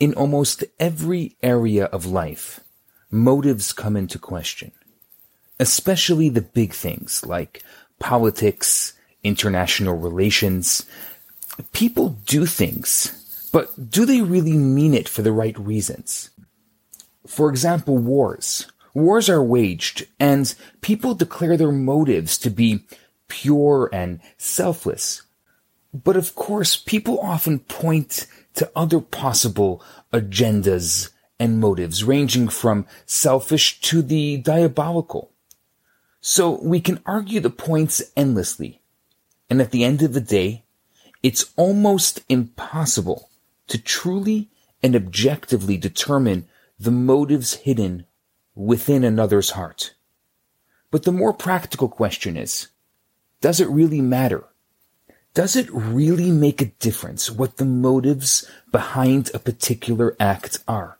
In almost every area of life, motives come into question, especially the big things like politics, international relations. People do things, but do they really mean it for the right reasons? For example, wars. Wars are waged, and people declare their motives to be pure and selfless. But of course, people often point to other possible agendas and motives, ranging from selfish to the diabolical. So we can argue the points endlessly. And at the end of the day, it's almost impossible to truly and objectively determine the motives hidden within another's heart. But the more practical question is, does it really matter? Does it really make a difference what the motives behind a particular act are?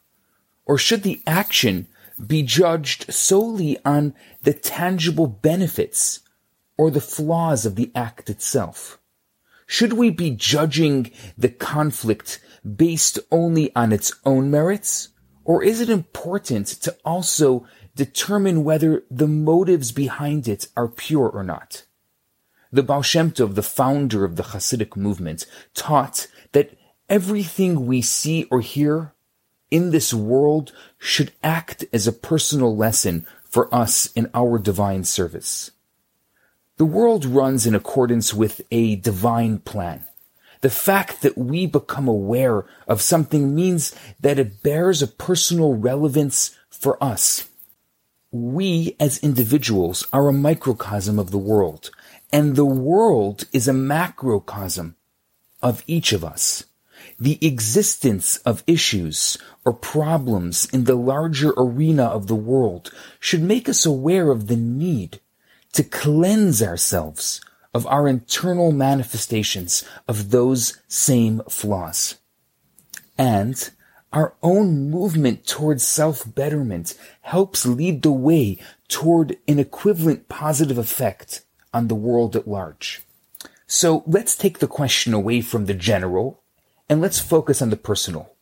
Or should the action be judged solely on the tangible benefits or the flaws of the act itself? Should we be judging the conflict based only on its own merits? Or is it important to also determine whether the motives behind it are pure or not? The Baal Shem Tov, the founder of the Hasidic movement, taught that everything we see or hear in this world should act as a personal lesson for us in our divine service. The world runs in accordance with a divine plan. The fact that we become aware of something means that it bears a personal relevance for us. We as individuals are a microcosm of the world, and the world is a macrocosm of each of us. The existence of issues or problems in the larger arena of the world should make us aware of the need to cleanse ourselves of our internal manifestations of those same flaws. And our own movement towards self-betterment helps lead the way toward an equivalent positive effect on the world at large. So let's take the question away from the general and let's focus on the personal.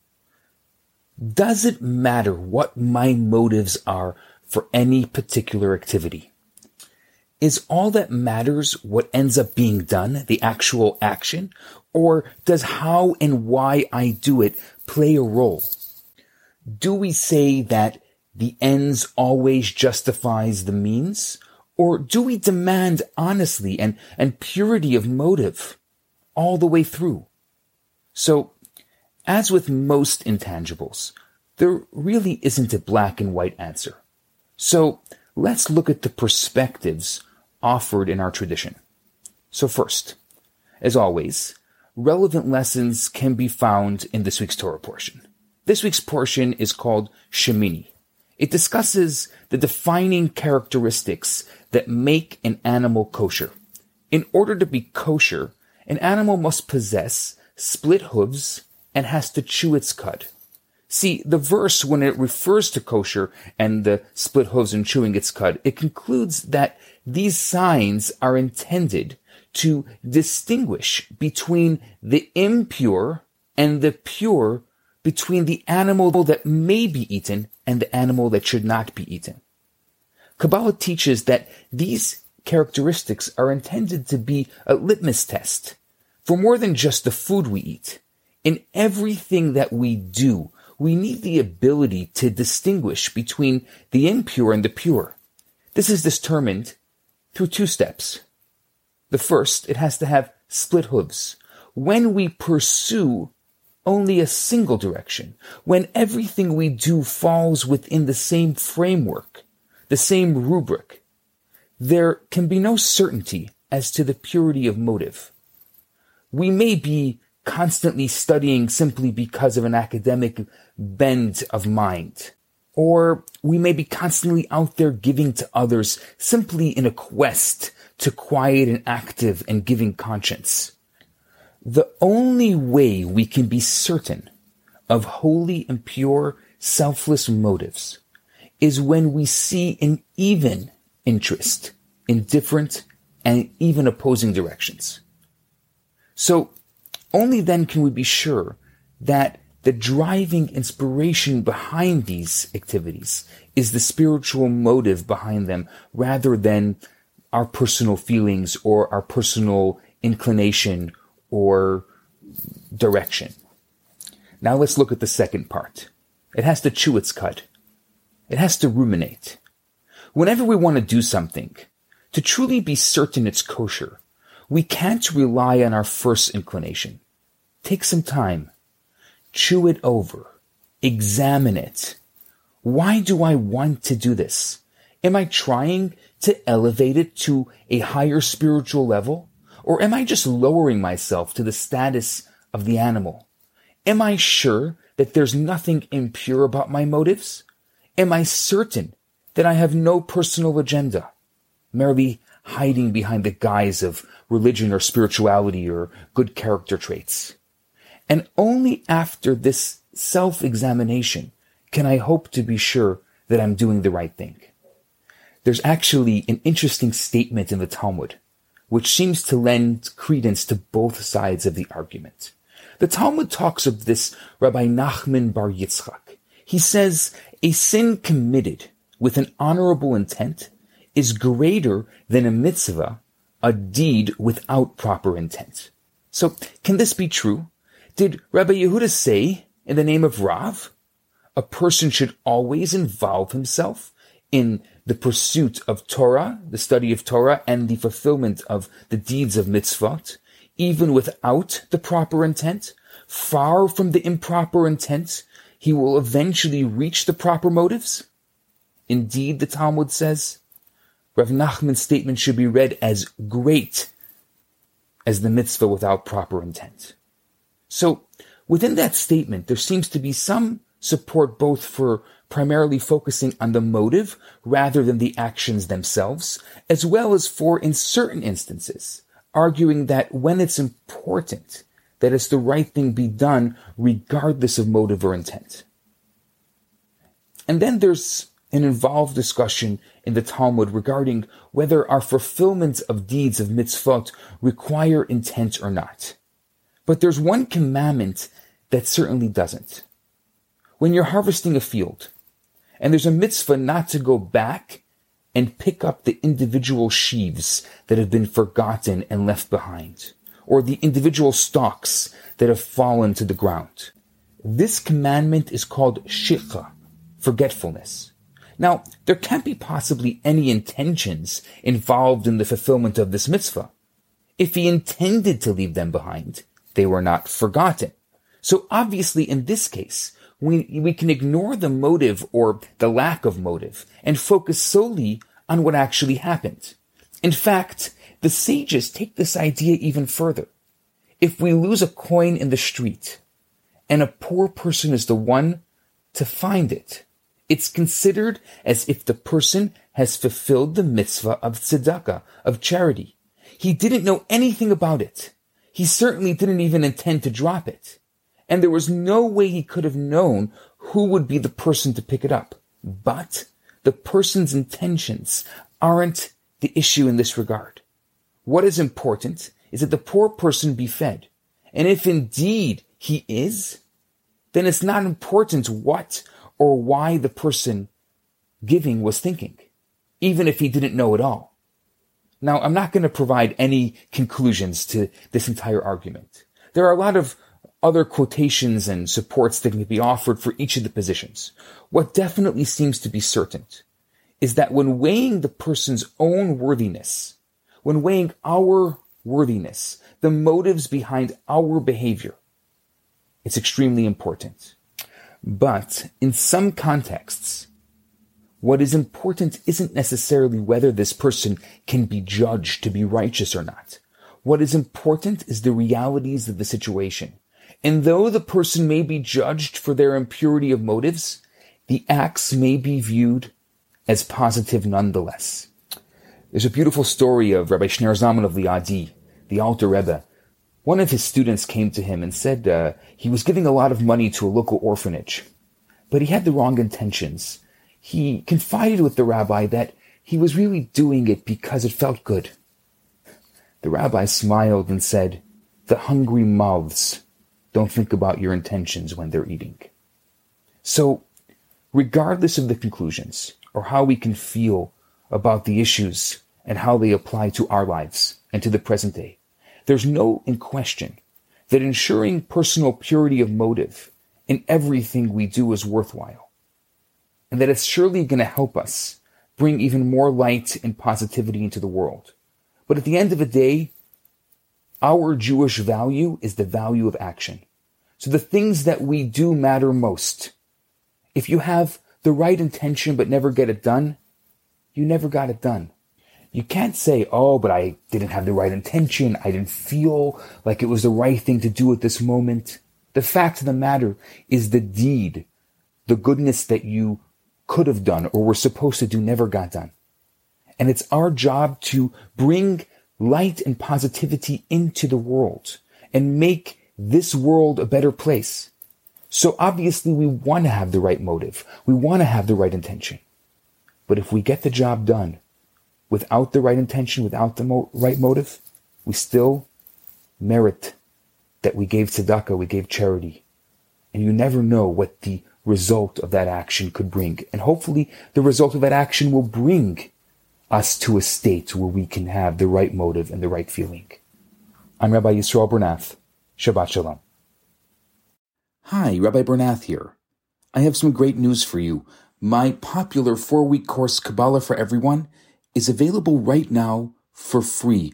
Does it matter what my motives are for any particular activity? Is all that matters what ends up being done, the actual action, or does how and why I do it play a role? Do we say that the ends always justifies the means? Or do we demand honestly and, and purity of motive all the way through? So, as with most intangibles, there really isn't a black and white answer. So, let's look at the perspectives offered in our tradition. So first, as always, relevant lessons can be found in this week's Torah portion. This week's portion is called Shemini. It discusses the defining characteristics that make an animal kosher. In order to be kosher, an animal must possess split hooves and has to chew its cud. See, the verse, when it refers to kosher and the split hooves and chewing its cud, it concludes that these signs are intended to distinguish between the impure and the pure, between the animal that may be eaten and the animal that should not be eaten. Kabbalah teaches that these characteristics are intended to be a litmus test for more than just the food we eat. In everything that we do, we need the ability to distinguish between the impure and the pure. This is determined through two steps. The first, it has to have split hooves. When we pursue only a single direction, when everything we do falls within the same framework, the same rubric, there can be no certainty as to the purity of motive. We may be constantly studying simply because of an academic bend of mind. Or we may be constantly out there giving to others simply in a quest to quiet an active and giving conscience. The only way we can be certain of holy and pure selfless motives is when we see an even interest in different and even opposing directions. So only then can we be sure that the driving inspiration behind these activities is the spiritual motive behind them rather than our personal feelings or our personal inclination or direction. Now let's look at the second part. It has to chew its cud. It has to ruminate. Whenever we want to do something, to truly be certain it's kosher, we can't rely on our first inclination. Take some time. Chew it over. Examine it. Why do I want to do this? Am I trying to elevate it to a higher spiritual level? Or am I just lowering myself to the status of the animal? Am I sure that there's nothing impure about my motives? Am I certain that I have no personal agenda, merely hiding behind the guise of religion or spirituality or good character traits? And only after this self-examination can I hope to be sure that I'm doing the right thing. There's actually an interesting statement in the Talmud, which seems to lend credence to both sides of the argument. The Talmud talks of this Rabbi Nachman Bar Yitzchak. He says, a sin committed with an honorable intent is greater than a mitzvah, a deed without proper intent. So, can this be true? Did Rabbi Yehuda say, in the name of Rav, a person should always involve himself in the pursuit of Torah, the study of Torah, and the fulfillment of the deeds of mitzvot, even without the proper intent, far from the improper intent, he will eventually reach the proper motives? Indeed, the Talmud says, Rav Nachman's statement should be read as great as the mitzvah without proper intent. So, within that statement, there seems to be some support both for primarily focusing on the motive rather than the actions themselves, as well as for, in certain instances, arguing that when it's important, that it's the right thing be done regardless of motive or intent. And then there's an involved discussion in the Talmud regarding whether our fulfillment of deeds of mitzvot require intent or not. But there's one commandment that certainly doesn't. When you're harvesting a field, and there's a mitzvah not to go back and pick up the individual sheaves that have been forgotten and left behind, or the individual stalks that have fallen to the ground. This commandment is called shikha, forgetfulness. Now, there can't be possibly any intentions involved in the fulfillment of this mitzvah. If he intended to leave them behind, they were not forgotten. So obviously in this case, we, we can ignore the motive or the lack of motive and focus solely on what actually happened. In fact, the sages take this idea even further. If we lose a coin in the street and a poor person is the one to find it, it's considered as if the person has fulfilled the mitzvah of tzedakah, of charity. He didn't know anything about it. He certainly didn't even intend to drop it and there was no way he could have known who would be the person to pick it up. But the person's intentions aren't the issue in this regard. What is important is that the poor person be fed. And if indeed he is, then it's not important what or why the person giving was thinking, even if he didn't know it all. Now, I'm not going to provide any conclusions to this entire argument. There are a lot of other quotations and supports that can be offered for each of the positions. What definitely seems to be certain is that when weighing the person's own worthiness, when weighing our worthiness, the motives behind our behavior, it's extremely important. But in some contexts, what is important isn't necessarily whether this person can be judged to be righteous or not. What is important is the realities of the situation. And though the person may be judged for their impurity of motives, the acts may be viewed as positive nonetheless. There's a beautiful story of Rabbi Shneur Zalman of Liadi, the Alter Rebbe. One of his students came to him and said uh, he was giving a lot of money to a local orphanage, but he had the wrong intentions. He confided with the rabbi that he was really doing it because it felt good. The rabbi smiled and said, The hungry mouths don't think about your intentions when they're eating. So, regardless of the conclusions or how we can feel about the issues and how they apply to our lives and to the present day, there's no in question that ensuring personal purity of motive in everything we do is worthwhile. And that it's surely going to help us bring even more light and positivity into the world. But at the end of the day, our Jewish value is the value of action. So the things that we do matter most. If you have the right intention but never get it done, you never got it done. You can't say, oh, but I didn't have the right intention. I didn't feel like it was the right thing to do at this moment. The fact of the matter is the deed, the goodness that you could have done or were supposed to do never got done. And it's our job to bring light and positivity into the world and make this world a better place. So obviously we want to have the right motive. We want to have the right intention. But if we get the job done without the right intention, without the mo- right motive, we still merit that we gave tzedakah, we gave charity. And you never know what the result of that action could bring. And hopefully the result of that action will bring us to a state where we can have the right motive and the right feeling. I'm Rabbi Yisrael Bernath. Shabbat Shalom. Hi, Rabbi Bernath here. I have some great news for you. My popular four week course, Kabbalah for Everyone, is available right now for free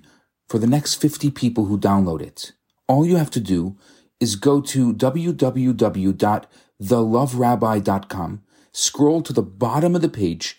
for the next 50 people who download it. All you have to do is go to www.theloverabbi.com, scroll to the bottom of the page,